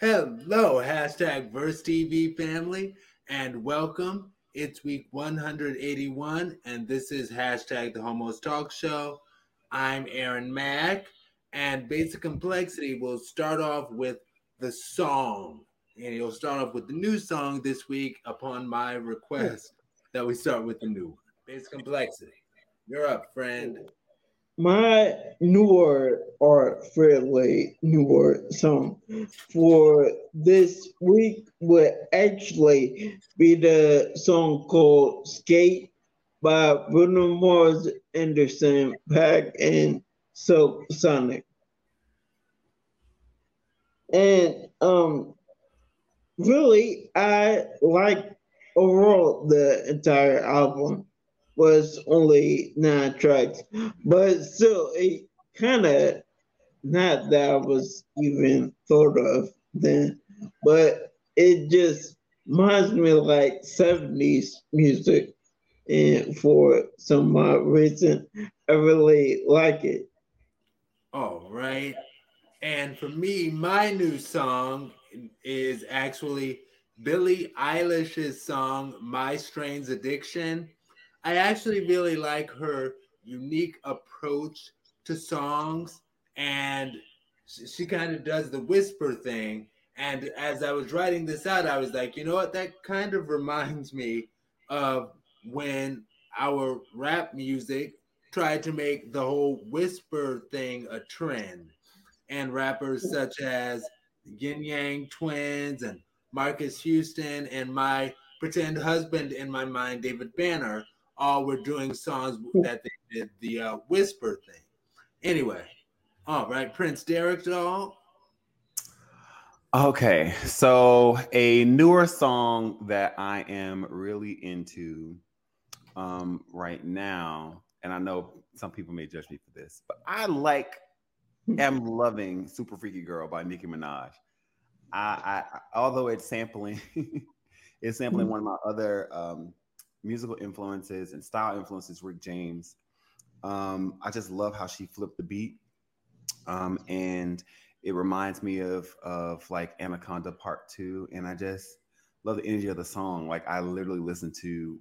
Hello, hashtag Verse TV family, and welcome. It's week 181, and this is hashtag the Homos Talk Show. I'm Aaron Mack, and Basic Complexity will start off with the song, and he'll start off with the new song this week upon my request that we start with the new one. Basic Complexity. You're up, friend my newer or fairly newer song for this week would actually be the song called Skate by Bruno Mars, Anderson .Paak, and Silk Sonic. And um really I like overall the entire album was only nine tracks, but still, it kind of not that I was even thought of then, but it just reminds me like 70s music. And for some uh, reason, I really like it. All right. And for me, my new song is actually Billie Eilish's song, My Strange Addiction. I actually really like her unique approach to songs, and she, she kind of does the whisper thing. And as I was writing this out, I was like, you know what? That kind of reminds me of when our rap music tried to make the whole whisper thing a trend. And rappers such as Ying Yang Twins and Marques Houston and my pretend husband in my mind, David Banner, all were doing songs that they did the uh, whisper thing. Anyway, all right, Prince Derek doll. Okay, so a newer song that I am really into um, right now, and I know some people may judge me for this, but I like, am loving "Super Freaky Girl" by Nicki Minaj. I, I although it's sampling, it's sampling one of my other um, musical influences and style influences, Rick James. Um, I just love how she flipped the beat. Um, and it reminds me of of like Anaconda Part Two, and I just love the energy of the song. Like I literally listen to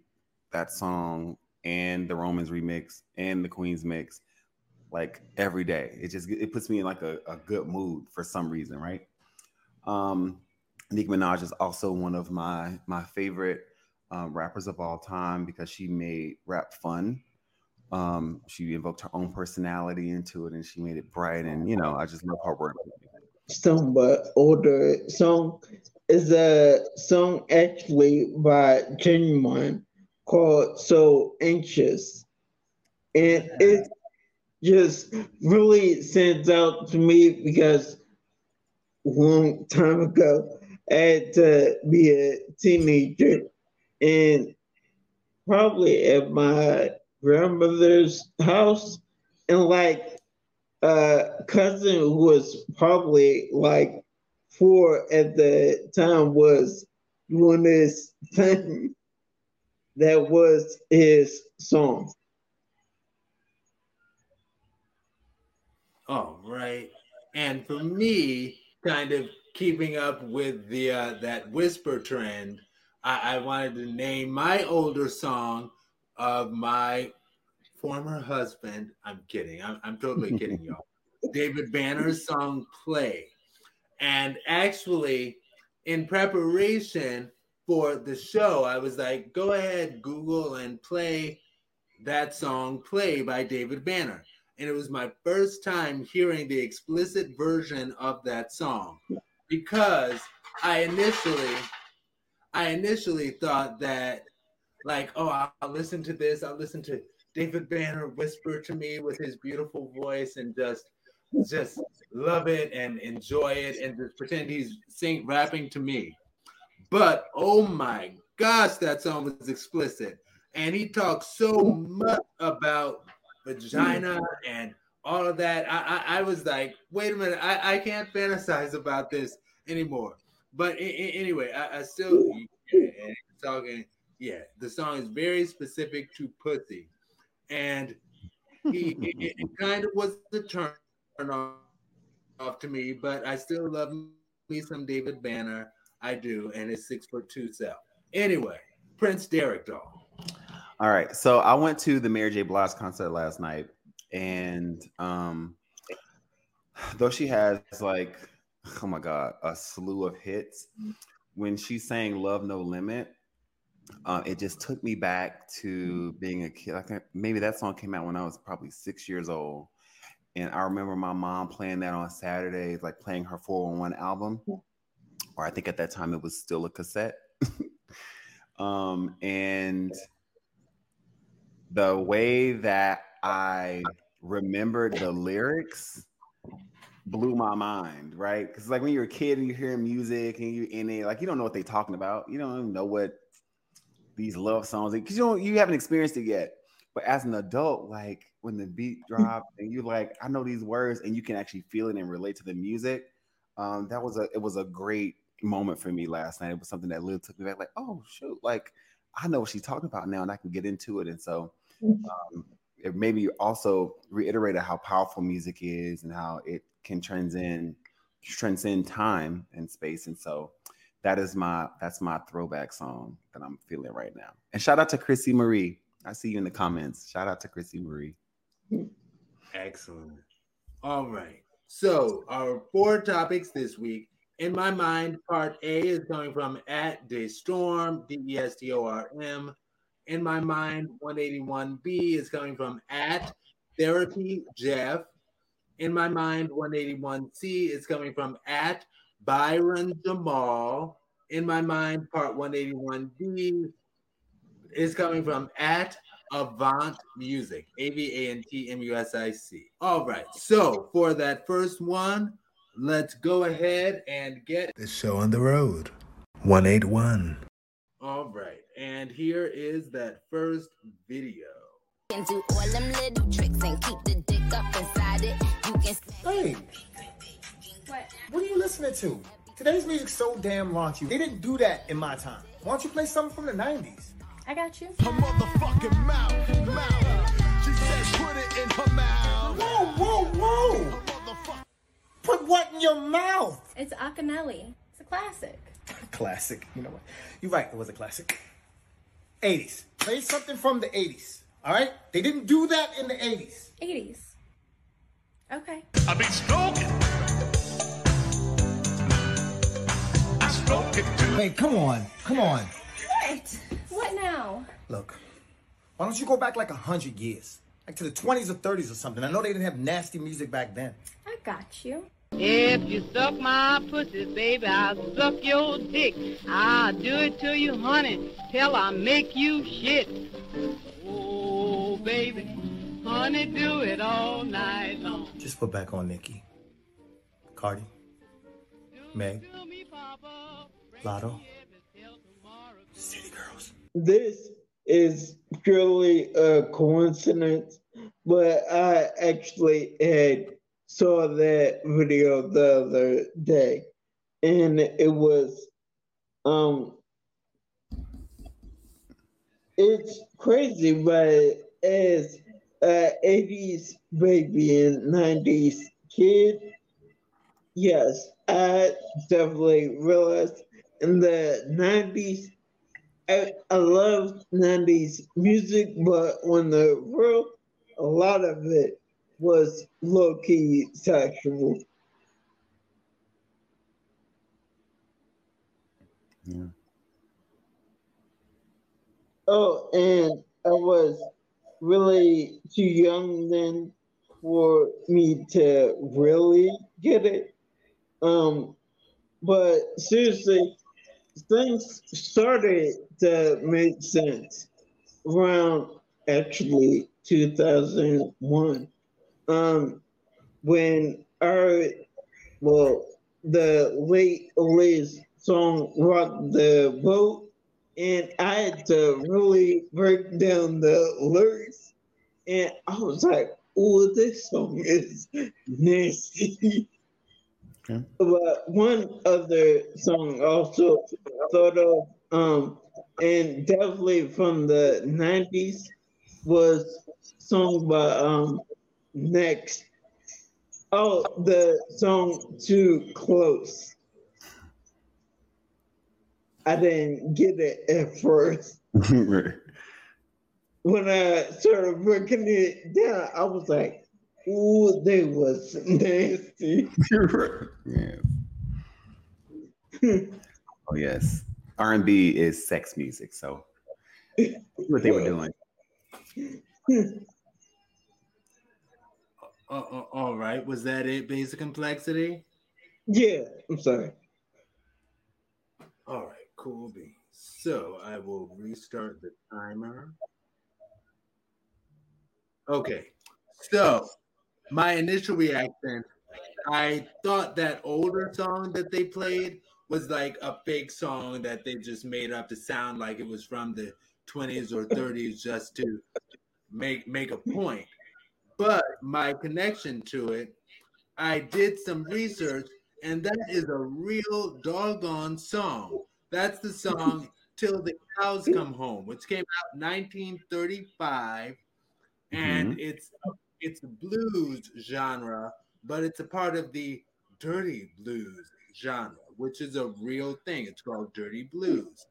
that song and the Romans remix and the Queens mix like every day. It just it puts me in like a, a good mood for some reason, right? Um, Nicki Minaj is also one of my my favorite um, rappers of all time because she made rap fun. Um, she invoked her own personality into it and she made it bright. And, you know, I just love her work. Some but older song is a song actually by Ginuwine called So Anxious. And it just really stands out to me because a long time ago, I had to be a teenager and probably at my grandmother's house and like a cousin who was probably like four at the time was doing this thing that was his song. All right. And for me, kind of keeping up with the uh, that whisper trend, I, I wanted to name my older song of my former husband. I'm kidding. I'm, I'm totally kidding, y'all. David Banner's song Play. And actually, in preparation for the show, I was like, go ahead, Google, and play that song Play by David Banner. And it was my first time hearing the explicit version of that song because I initially I initially thought that, like, oh, I'll, listen to this. I'll listen to David Banner whisper to me with his beautiful voice and just, just love it and enjoy it and just pretend he's sing rapping to me. But oh my gosh, that song was explicit, and he talks so much about vagina and all of that. I, I, I was like, wait a minute, I, I can't fantasize about this anymore. But anyway, I, I still yeah, talking. Yeah, the song is very specific to pussy, and he it, it, kind of was the turn off, off to me. But I still love me some David Banner. I do, and his six foot two self. Anyway, Prince Derek doll. All right. So I went to the Mary J. Blige concert last night, and um, though she has like, oh my god, a slew of hits, when she sang "Love No Limit," uh, it just took me back to being a kid. I think maybe that song came out when I was probably six years old, and I remember my mom playing that on Saturdays, like playing her 411 album, or I think at that time it was still a cassette. um, and the way that I remembered the lyrics blew my mind, right? Because like when you're a kid and you hear music and you're in it, like you don't know what they're talking about. You don't even know what these love songs because you don't you haven't experienced it yet. But as an adult, like when the beat drops and you're like, I know these words and you can actually feel it and relate to the music. Um, that was a it was a great moment for me last night. It was something that Lil took me back, like, oh shoot, like I know what she's talking about now, and I can get into it. And so um, it maybe also reiterated how powerful music is and how it can transcend transcend time and space. And so that is my that's my throwback song that I'm feeling right now. And shout out to Chrissy Marie. I see you in the comments. Shout out to Chrissy Marie. Excellent. All right. So our four topics this week. In my mind, part A is coming from at Destorm, D-E-S-T-O-R-M. In my mind, 181B is coming from at Therapy Jeff. In my mind, 181C is coming from at Byron Jamal. In my mind, part 181D is coming from at Avant Music, A V A N T M U S I C. All right. So for that first one, let's go ahead and get the show on the road. 181. All right. And here is that first video. Can do all them little tricks and keep the dick up inside it. You can Hey, What? what are you listening to? Today's music's so damn raunchy. They didn't do that in my time. Why don't you play something from the 90s? I got you. her motherfucking mouth, mouth. She said put it in her mouth. Whoa, whoa, whoa! Put what in your mouth? It's Akinyele. It's a classic. Classic. You know what? You're right, it was a classic. 80s. Play something from the 80s. All right? They didn't do that in the 80s. 80s. Okay. I be stroking. I stroke it too. Hey, come on. Come on. What? What now? Look, why don't you go back like a hundred years? Like to the 20s or 30s or something. I know they didn't have nasty music back then. I got you. If you suck my pussy, baby, I'll suck your dick. I'll do it to you, honey, till I make you shit. Oh, baby, honey, do it all night long. Just put back on Nicki. Cardi. Meg. Latto. City Girls. This is purely a coincidence, but I actually had saw that video the other day, and it was um it's crazy, but as a 80s baby and 90s kid, yes, I definitely realized in the 90s, I, I love 90s music, but when the world, a lot of it was low key sexual. Yeah. Oh, and I was really too young then for me to really get it. Um, but seriously, things started to make sense around actually 2001 um, when our, well, the late Aaliyah's song Rock the Boat and I had to really break down the lyrics, and I was like, "Oh, this song is nasty." Okay. But one other song also thought of, um, and definitely from the '90s, was song by um, Next. Oh, the song "Too Close." I didn't get it at first. right. When I started breaking it down, I was like, "Ooh, they was nasty." yeah. oh yes, R and B is sex music. So what they were doing. Uh, uh, all right. Was that it? Basic complexity. Yeah, I'm sorry. All right. Cool beans. So I will restart the timer. Okay. So my initial reaction, I thought that older song that they played was like a fake song that they just made up to sound like it was from the 20s or 30s just to make make a point. But my connection to it, I did some research, and that is a real doggone song. That's the song "Till the Cows Come Home," which came out 1935, and Mhm. it's it's blues genre, but it's a part of the dirty blues genre, which is a real thing. It's called dirty blues,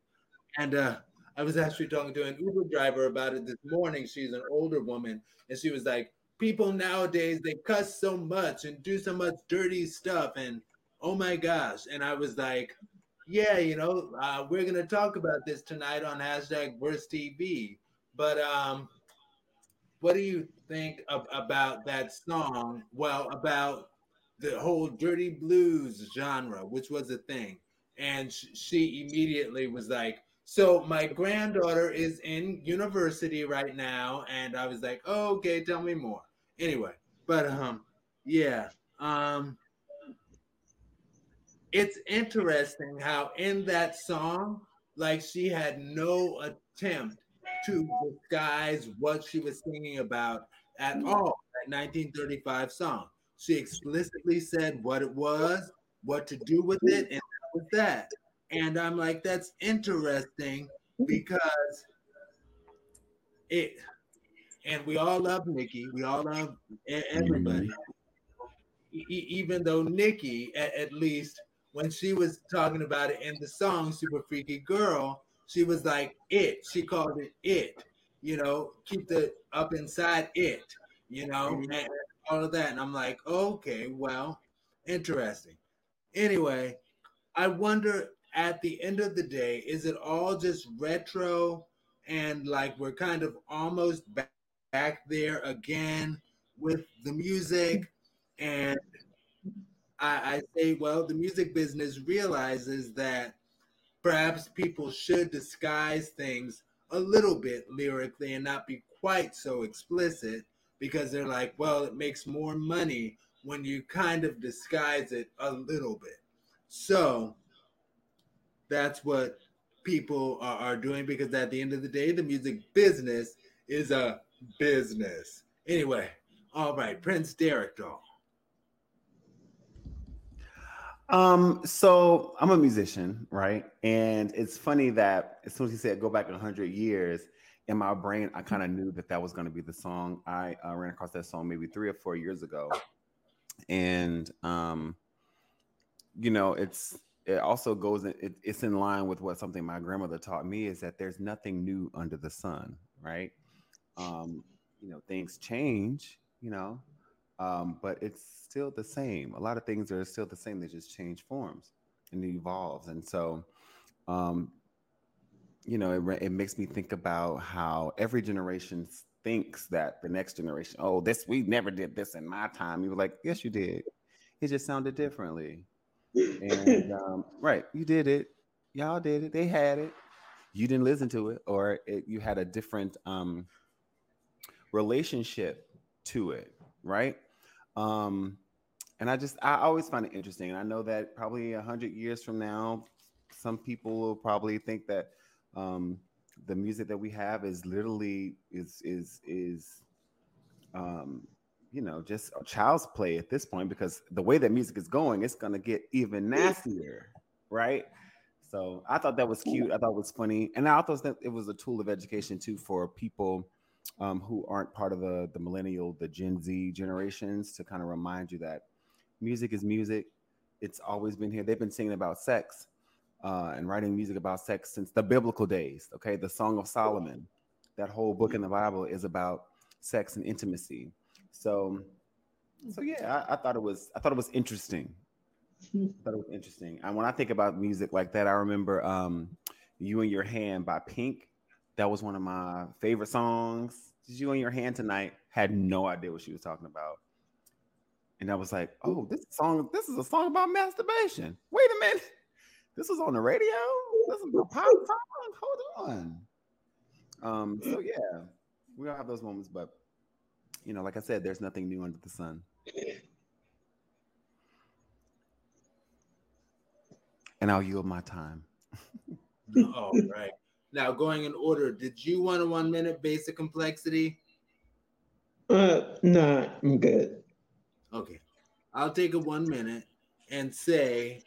and uh, I was actually talking to an Uber driver about it this morning. She's an older woman, and she was like, "People nowadays they cuss so much and do so much dirty stuff, and oh my gosh!" And I was like, "Yeah, you know, uh, we're gonna talk about this tonight on hashtag Worst TV." But um, what do you think of, about that song? Well, about the whole dirty blues genre, which was a thing. And sh- she immediately was like, So my granddaughter is in university right now. And I was like, oh, okay, tell me more. Anyway, but um, yeah. Um it's interesting how in that song, like she had no attempt to disguise what she was singing about at mm-hmm. all. That 1935 song. She explicitly said what it was, what to do with it, and that was that. And I'm like, that's interesting mm-hmm. because it, and we all love Nicki. We all love everybody. Mm-hmm. E- e- even though Nicki, at, at least when she was talking about it in the song Super Freaky Girl, she was like it. She called it it. You know, keep the up inside it. You know, mm-hmm. and all of that. And I'm like, okay, well, interesting. Anyway, I wonder at the end of the day, is it all just retro and like we're kind of almost back, back there again with the music? And I, I say, well, the music business realizes that perhaps people should disguise things a little bit lyrically and not be quite so explicit because they're like, well, it makes more money when you kind of disguise it a little bit. So that's what people are, are doing because at the end of the day, the music business is a business. Anyway, all right, Prince Derek doll. Um, so I'm a musician, right? And it's funny that as soon as he said go back 100 years, in my brain, I kind of knew that that was going to be the song. I uh, ran across that song maybe three or four years ago, and um, you know, it's it also goes in, it, it's in line with what something my grandmother taught me is that there's nothing new under the sun, right? Um, you know, things change, you know, um, but it's still the same. A lot of things are still the same. They just change forms and it evolves. And so, um, you know, it, it makes me think about how every generation thinks that the next generation, oh, this we never did this in my time. You were like, yes, you did. It just sounded differently. And um, right, you did it. Y'all did it. They had it. You didn't listen to it, or it, you had a different um, relationship to it, right? Um, and I just I always find it interesting. And I know that probably a hundred years from now, some people will probably think that um, the music that we have is literally is is is um, you know just a child's play at this point because the way that music is going, it's gonna get even nastier, right? So I thought that was cute. I thought it was funny, and I thought that it was a tool of education too for people um, who aren't part of the the millennial, the Gen Z generations, to kind of remind you that music is music. It's always been here. They've been singing about sex uh, and writing music about sex since the biblical days. Okay, the Song of Solomon, that whole book in the Bible is about sex and intimacy. So, so yeah, I, I thought it was I thought it was interesting. I thought it was interesting. And when I think about music like that, I remember um, "You and Your Hand" by Pink. That was one of my favorite songs. Did "You and Your Hand" tonight. Had no idea what she was talking about. And I was like, oh, this song, this is a song about masturbation. Wait a minute. This was on the radio? This is a pop song? Hold on. Um, so yeah, we all have those moments, but you know, like I said, there's nothing new under the sun. And I'll yield my time. All right. Now going in order, did you want a one minute basic complexity? Uh, nah, I'm good. Okay. I'll take a one minute and say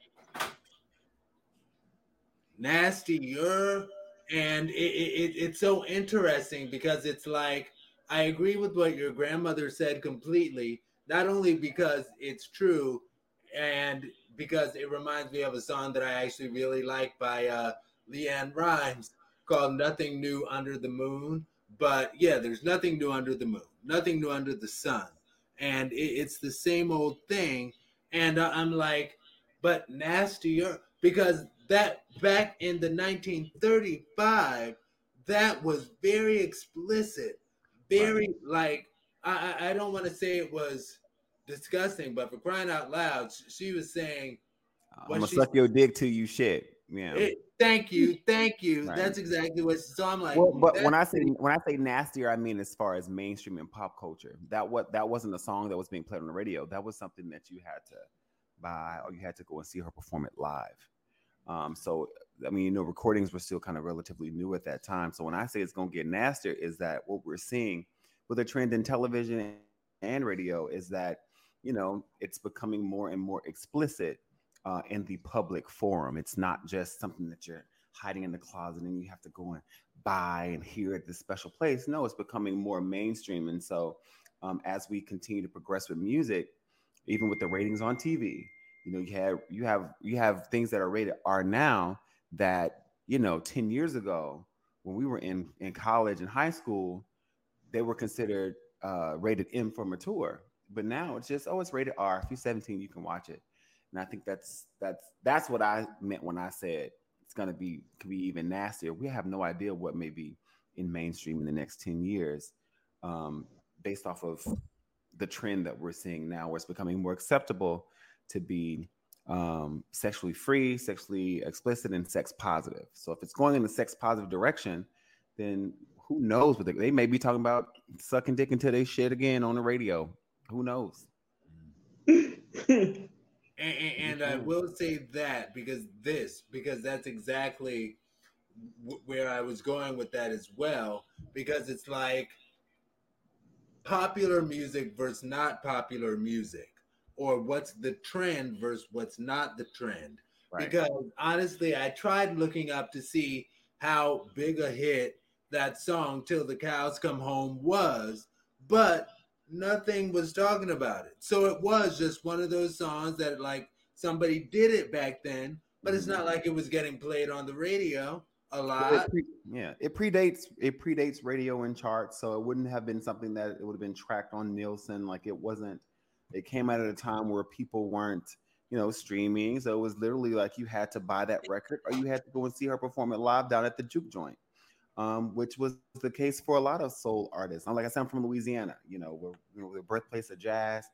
nastier. And it, it, it's so interesting because it's like, I agree with what your grandmother said completely, not only because it's true and because it reminds me of a song that I actually really like by uh, LeAnn Rimes called Nothing New Under the Moon. But yeah, there's nothing new under the moon, nothing new under the sun and it, it's the same old thing. And I'm like, but nastier because that back in the 1935, that was very explicit, very right. like I I don't want to say it was disgusting, but for crying out loud, she was saying, "I'm gonna suck your dick till you shit." Yeah. It, thank you, thank you. Right. That's exactly what. So I'm like, well, but when I say when I say nastier, I mean as far as mainstream and pop culture. That what that wasn't a song that was being played on the radio. That was something that you had to buy or you had to go and see her perform it live. Um, so I mean, you know, recordings were still kind of relatively new at that time. So when I say it's gonna get nastier, is that what we're seeing with a trend in television and radio is that you know it's becoming more and more explicit uh, in the public forum. It's not just something that you're hiding in the closet and you have to go and buy and hear at this special place. No, it's becoming more mainstream. And so, um, as we continue to progress with music, even with the ratings on TV, you know, you have you have you have things that are rated R now that you know 10 years ago when we were in in college and high school, they were considered uh, rated M for mature. But now it's just oh, it's rated R. If you're 17, you can watch it and I think that's that's that's what I meant when I said it's gonna be could be even nastier. We have no idea what may be in mainstream in the next 10 years, um, based off of the trend that we're seeing now, where it's becoming more acceptable to be um, sexually free, sexually explicit, and sex positive. So if it's going in the sex positive direction, then who knows what they, they may be talking about sucking dick until they shit again on the radio. Who knows? And, and, I will say that because this, because that's exactly w- where I was going with that as well. Because it's like popular music versus not popular music, or what's the trend versus what's not the trend. Right. Because honestly, I tried looking up to see how big a hit that song "Till the Cows Come Home" was, but nothing was talking about it. So it was just one of those songs that like somebody did it back then, but it's not mm-hmm. like it was getting played on the radio a lot. It pre- yeah, it predates it predates radio and charts, so it wouldn't have been something that it would have been tracked on Nielsen. Like it wasn't. It came out at a time where people weren't, you know, streaming. So it was literally like you had to buy that record, or you had to go and see her perform it live down at the juke joint um, which was the case for a lot of soul artists. like I said, I'm from Louisiana, you know, we're, you know, the birthplace of jazz,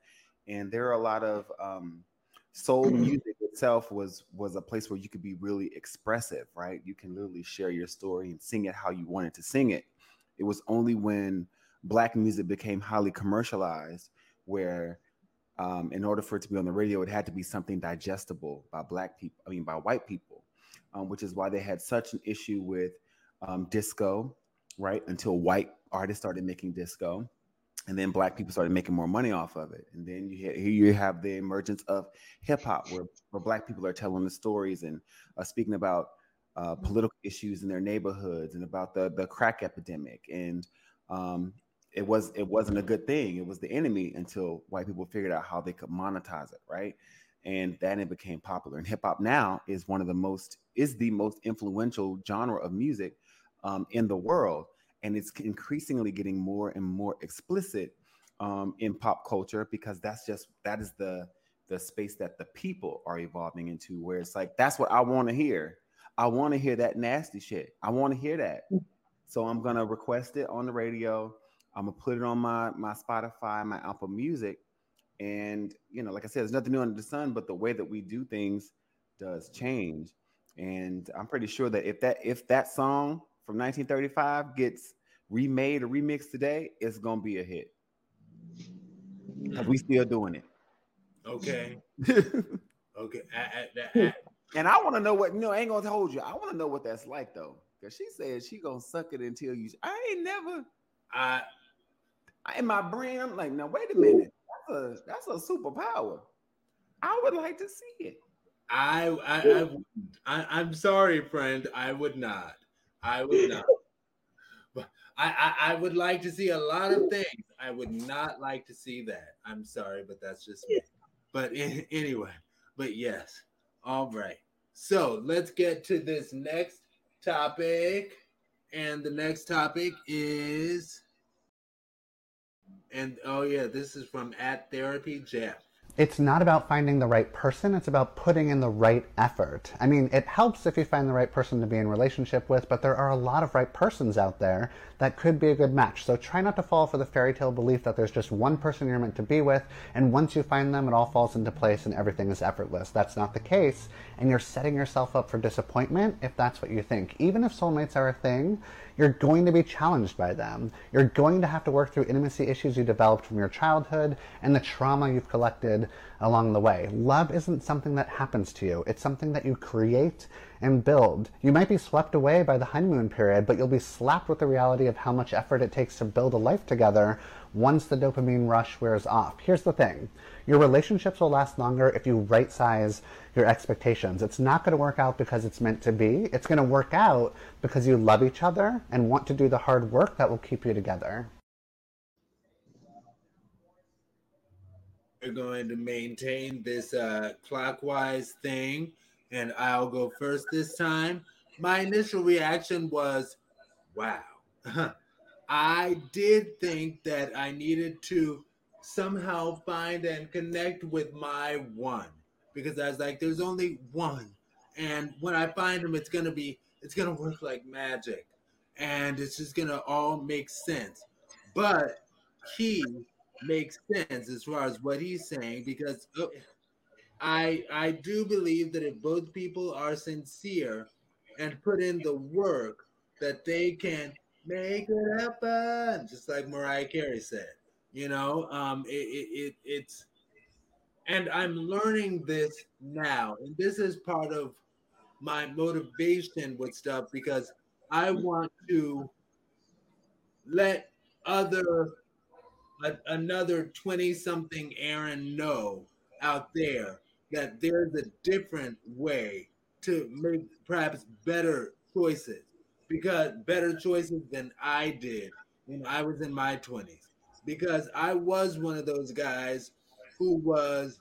and there are a lot of um, soul music itself was was a place where you could be really expressive, right? You can literally share your story and sing it how you wanted to sing it. It was only when black music became highly commercialized where um, in order for it to be on the radio, it had to be something digestible by black people, I mean, by white people, um, which is why they had such an issue with um, disco, right? Until white artists started making disco, and then black people started making more money off of it. And then you here you have the emergence of hip hop, where, where black people are telling the stories and uh, speaking about uh, political issues in their neighborhoods and about the the crack epidemic. And um, it was it wasn't a good thing. It was the enemy until white people figured out how they could monetize it, right? and then it became popular. And hip hop now is one of the most is the most influential genre of music um, in the world, and it's increasingly getting more and more explicit um, in pop culture because that's just that is the the space that the people are evolving into, where it's like that's what I want to hear. I want to hear that nasty shit. I want to hear that. So I'm gonna request it on the radio. I'm gonna put it on my my Spotify, my Apple Music, and you know, like I said, there's nothing new under the sun, but the way that we do things does change. And I'm pretty sure that if that if that song from 1935 gets remade or remixed today, it's gonna be a hit. We still doing it. Okay. okay. I, I, I, and I want to know what you know. I ain't gonna hold you. I want to know what that's like though, because she said she gonna suck it until you. I ain't never. I in my brain, I'm like, now wait a minute. That's a that's a superpower. I would like to see it. I I, I, I am sorry, friend. I would not. I would not. I, I I would like to see a lot of things. I would not like to see that. I'm sorry, but that's just me. But in, anyway, but yes. All right. So let's get to this next topic. And the next topic is and oh yeah, this is from at therapy Jeff. It's not about finding the right person, it's about putting in the right effort. I mean, it helps if you find the right person to be in relationship with, but there are a lot of right persons out there that could be a good match. So try not to fall for the fairy tale belief that there's just one person you're meant to be with, and once you find them, it all falls into place and everything is effortless. That's not the case, and you're setting yourself up for disappointment if that's what you think. Even if soulmates are a thing, you're going to be challenged by them. You're going to have to work through intimacy issues you developed from your childhood and the trauma you've collected along the way. Love isn't something that happens to you, it's something that you create and build. You might be swept away by the honeymoon period, but you'll be slapped with the reality of how much effort it takes to build a life together once the dopamine rush wears off. Here's the thing your relationships will last longer if you right size your expectations. It's not going to work out because it's meant to be. It's going to work out because you love each other and want to do the hard work that will keep you together. We're going to maintain this uh, clockwise thing, and I'll go first this time. My initial reaction was, wow. I did think that I needed to somehow find and connect with my one because I was like, there's only one. And when I find him, it's gonna be, it's gonna work like magic. And it's just gonna all make sense. But he makes sense as far as what he's saying because uh, I I do believe that if both people are sincere and put in the work, that they can make it happen, just like Mariah Carey said. You know, um, it, it, it it's and I'm learning this now, and this is part of my motivation with stuff because I want to let other a, another 20 something Aaron know out there that there's a different way to make perhaps better choices because better choices than I did when I was in my 20s because I was one of those guys who was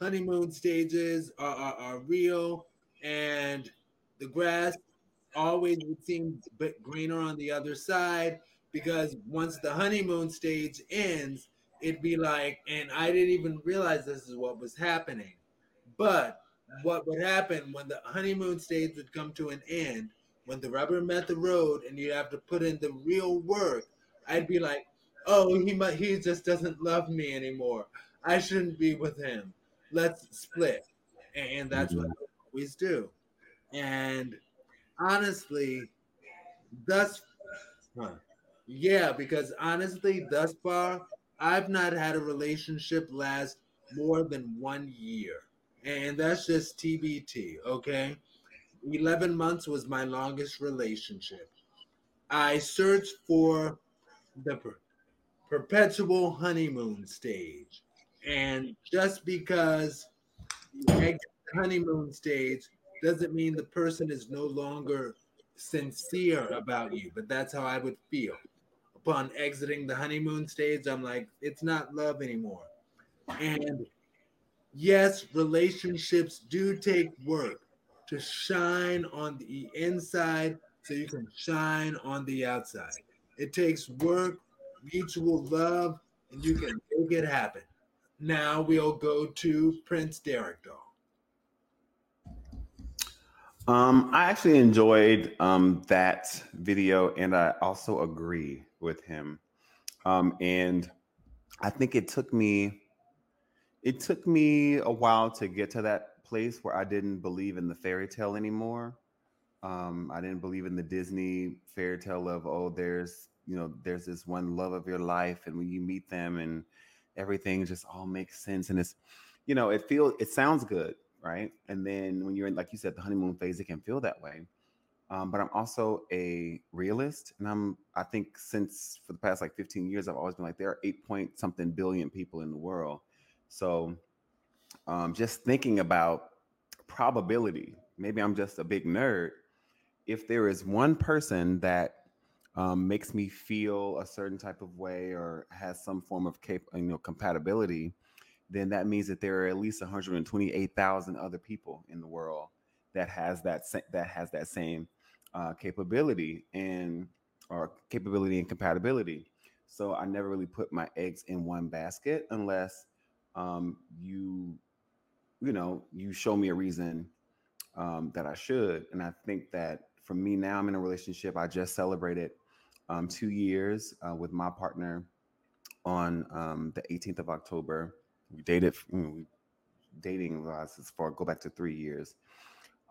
honeymoon stages are, are, are real and the grass always would seem a bit greener on the other side because once the honeymoon stage ends, it'd be like, and I didn't even realize this is what was happening. But what would happen when the honeymoon stage would come to an end, when the rubber met the road and you have to put in the real work, I'd be like, oh, he might, he just doesn't love me anymore. I shouldn't be with him. Let's split. And that's what mm-hmm. I always do. And honestly, thus, huh, yeah, because honestly, thus far, I've not had a relationship last more than one year. And that's just TBT, okay? 11 months was my longest relationship. I searched for the perpetual honeymoon stage. And just because you exit the honeymoon stage doesn't mean the person is no longer sincere about you, but that's how I would feel upon exiting the honeymoon stage, I'm like, it's not love anymore. And yes, relationships do take work to shine on the inside so you can shine on the outside. It takes work, mutual love, and you can make it happen. Now we'll go to Prince Derek Doll. Um, I actually enjoyed um, that video, and I also agree with him. Um, and I think it took me it took me a while to get to that place where I didn't believe in the fairy tale anymore. Um, I didn't believe in the Disney fairy tale of oh, there's you know there's this one love of your life, and when you meet them, and everything just all makes sense, and it's you know it feels it sounds good right? And then when you're in, like you said, the honeymoon phase, it can feel that way. Um, but I'm also a realist, and I'm I think since for the past like 15 years, I've always been like there are eight point something billion people in the world. So um, just thinking about probability, maybe I'm just a big nerd. If there is one person that um, makes me feel a certain type of way or has some form of cap- you know compatibility, then that means that there are at least 128,000 other people in the world that has that that has that same uh, capability and or capability and compatibility. So I never really put my eggs in one basket unless um, you you know you show me a reason um, that I should. And I think that for me now, I'm in a relationship. I just celebrated um, two years uh, with my partner on um, the 18th of October we dated, you know, dating wise as far go back to three years.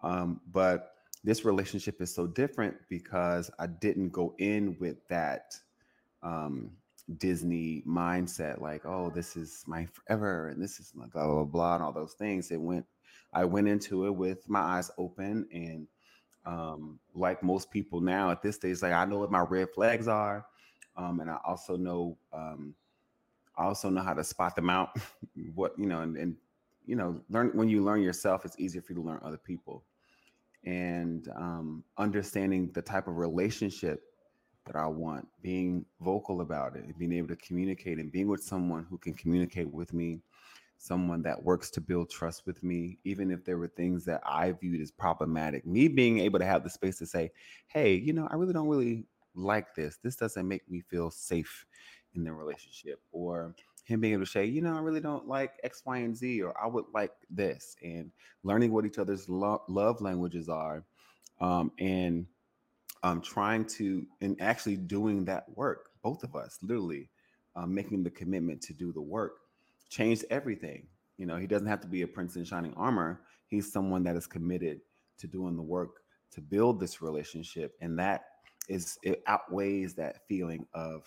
Um, but this relationship is so different because I didn't go in with that um, Disney mindset, like, oh, this is my forever and this is my blah blah blah and all those things. It went, I went into it with my eyes open and um, like most people now at this stage, like I know what my red flags are, um, and I also know um, I also know how to spot them out. what you know, and, and you know, learn when you learn yourself, it's easier for you to learn other people. And um, understanding the type of relationship that I want, being vocal about it, being able to communicate, and being with someone who can communicate with me, someone that works to build trust with me, even if there were things that I viewed as problematic. Me being able to have the space to say, "Hey, you know, I really don't really like this. This doesn't make me feel safe in the relationship or him being able to say, you know, I really don't like X, Y, and Z, or I would like this, and learning what each other's lo- love languages are, um, and um, trying to and actually doing that work, both of us, literally um, making the commitment to do the work, changed everything. You know, he doesn't have to be a prince in shining armor. He's someone that is committed to doing the work to build this relationship, and that is it outweighs that feeling of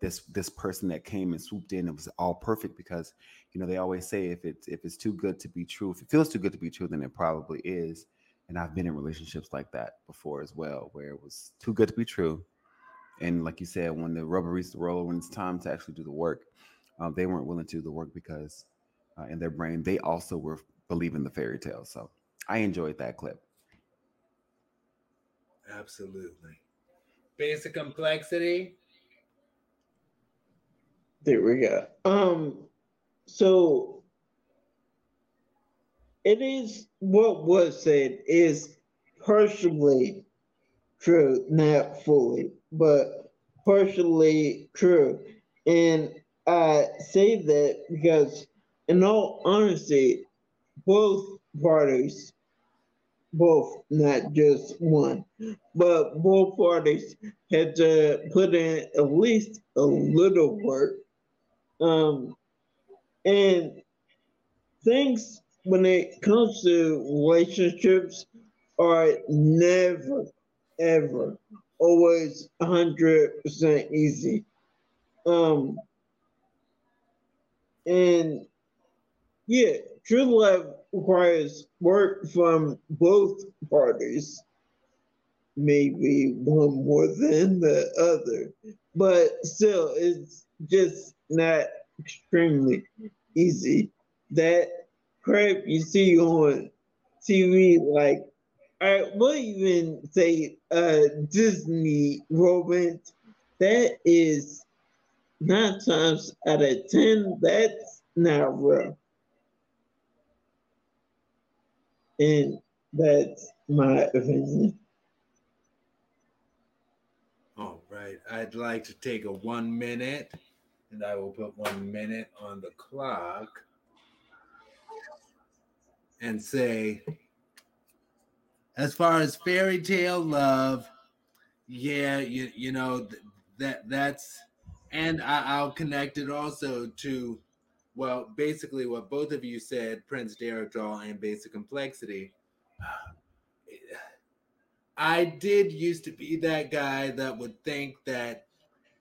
this this person that came and swooped in it was all perfect because you know they always say if it's if it's too good to be true if it feels too good to be true then it probably is and i've been in relationships like that before as well where it was too good to be true and like you said when the rubber meets the road when it's time to actually do the work uh, they weren't willing to do the work because uh, in their brain they also were believing the fairy tale so i enjoyed that clip absolutely basic complexity there we go. Um, so it is what was said is partially true, not fully, but partially true. And I say that because, in all honesty, both parties, both, not just one, but both parties had to put in at least a little work um, and things when it comes to relationships are never, ever, always 100% easy. Um, and yeah, true love requires work from both parties, maybe one more than the other, but still, it's just not extremely easy. That crap you see on TV, like I will even say uh Disney romance, that is nine times out of ten, that's not real. And that's my opinion. All right. I'd like to take a one minute, and I will put one minute on the clock and say, as far as fairy tale love, yeah, you you know th- that that's, and I, I'll connect it also to, well, basically what both of you said, Prince Derek Doll and Basic Complexity. I did used to be that guy that would think that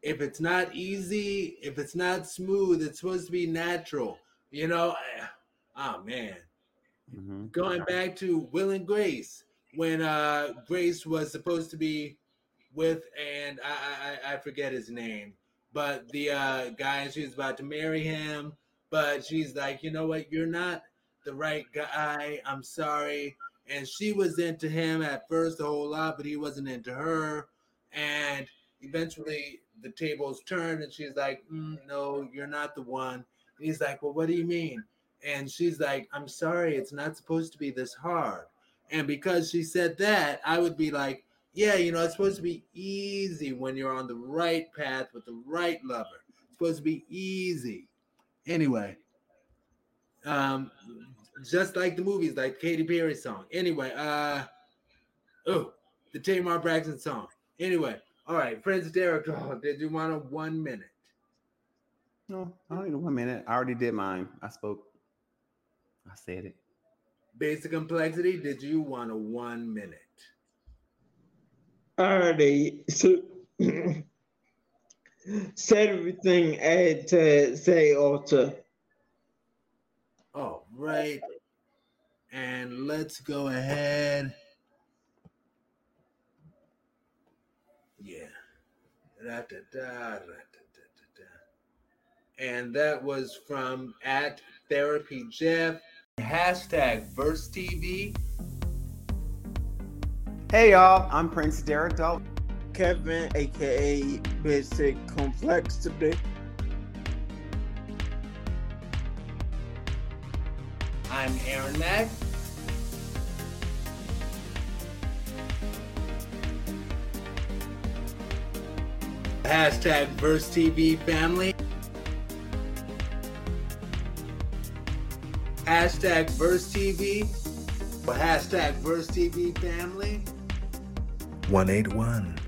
if it's not easy, if it's not smooth, it's supposed to be natural. You know, oh man. Mm-hmm. Going back to Will and Grace, when uh Grace was supposed to be with and I I, I forget his name, but the uh guy she's about to marry him, but she's like, you know what, you're not the right guy. I'm sorry and she was into him at first a whole lot, but he wasn't into her. And eventually the tables turned, and she's like, mm, "No, you're not the one." And he's like, "Well, what do you mean?" And she's like, "I'm sorry, it's not supposed to be this hard." And because she said that, I would be like, "Yeah, you know, it's supposed to be easy when you're on the right path with the right lover. It's supposed to be easy." Anyway, um, just like the movies, like Katy Perry song. Anyway, uh, oh, the Tamar Braxton song. Anyway, all right, friends, Derek, oh, did you want a one minute? No, I don't need one minute. I already did mine. I spoke. I said it. Basic complexity. Did you want a one minute? Already said everything I had to say also. All right. And let's go ahead. Yeah. And that was from at Therapy Jeff. Hashtag Verse TV. Hey y'all, I'm Prince Derek Doll. Kevin, aka Basic Complexity. I'm Aaron Mack. Hashtag Verse TV family. Hashtag Verse TV. Hashtag Verse TV family. 181.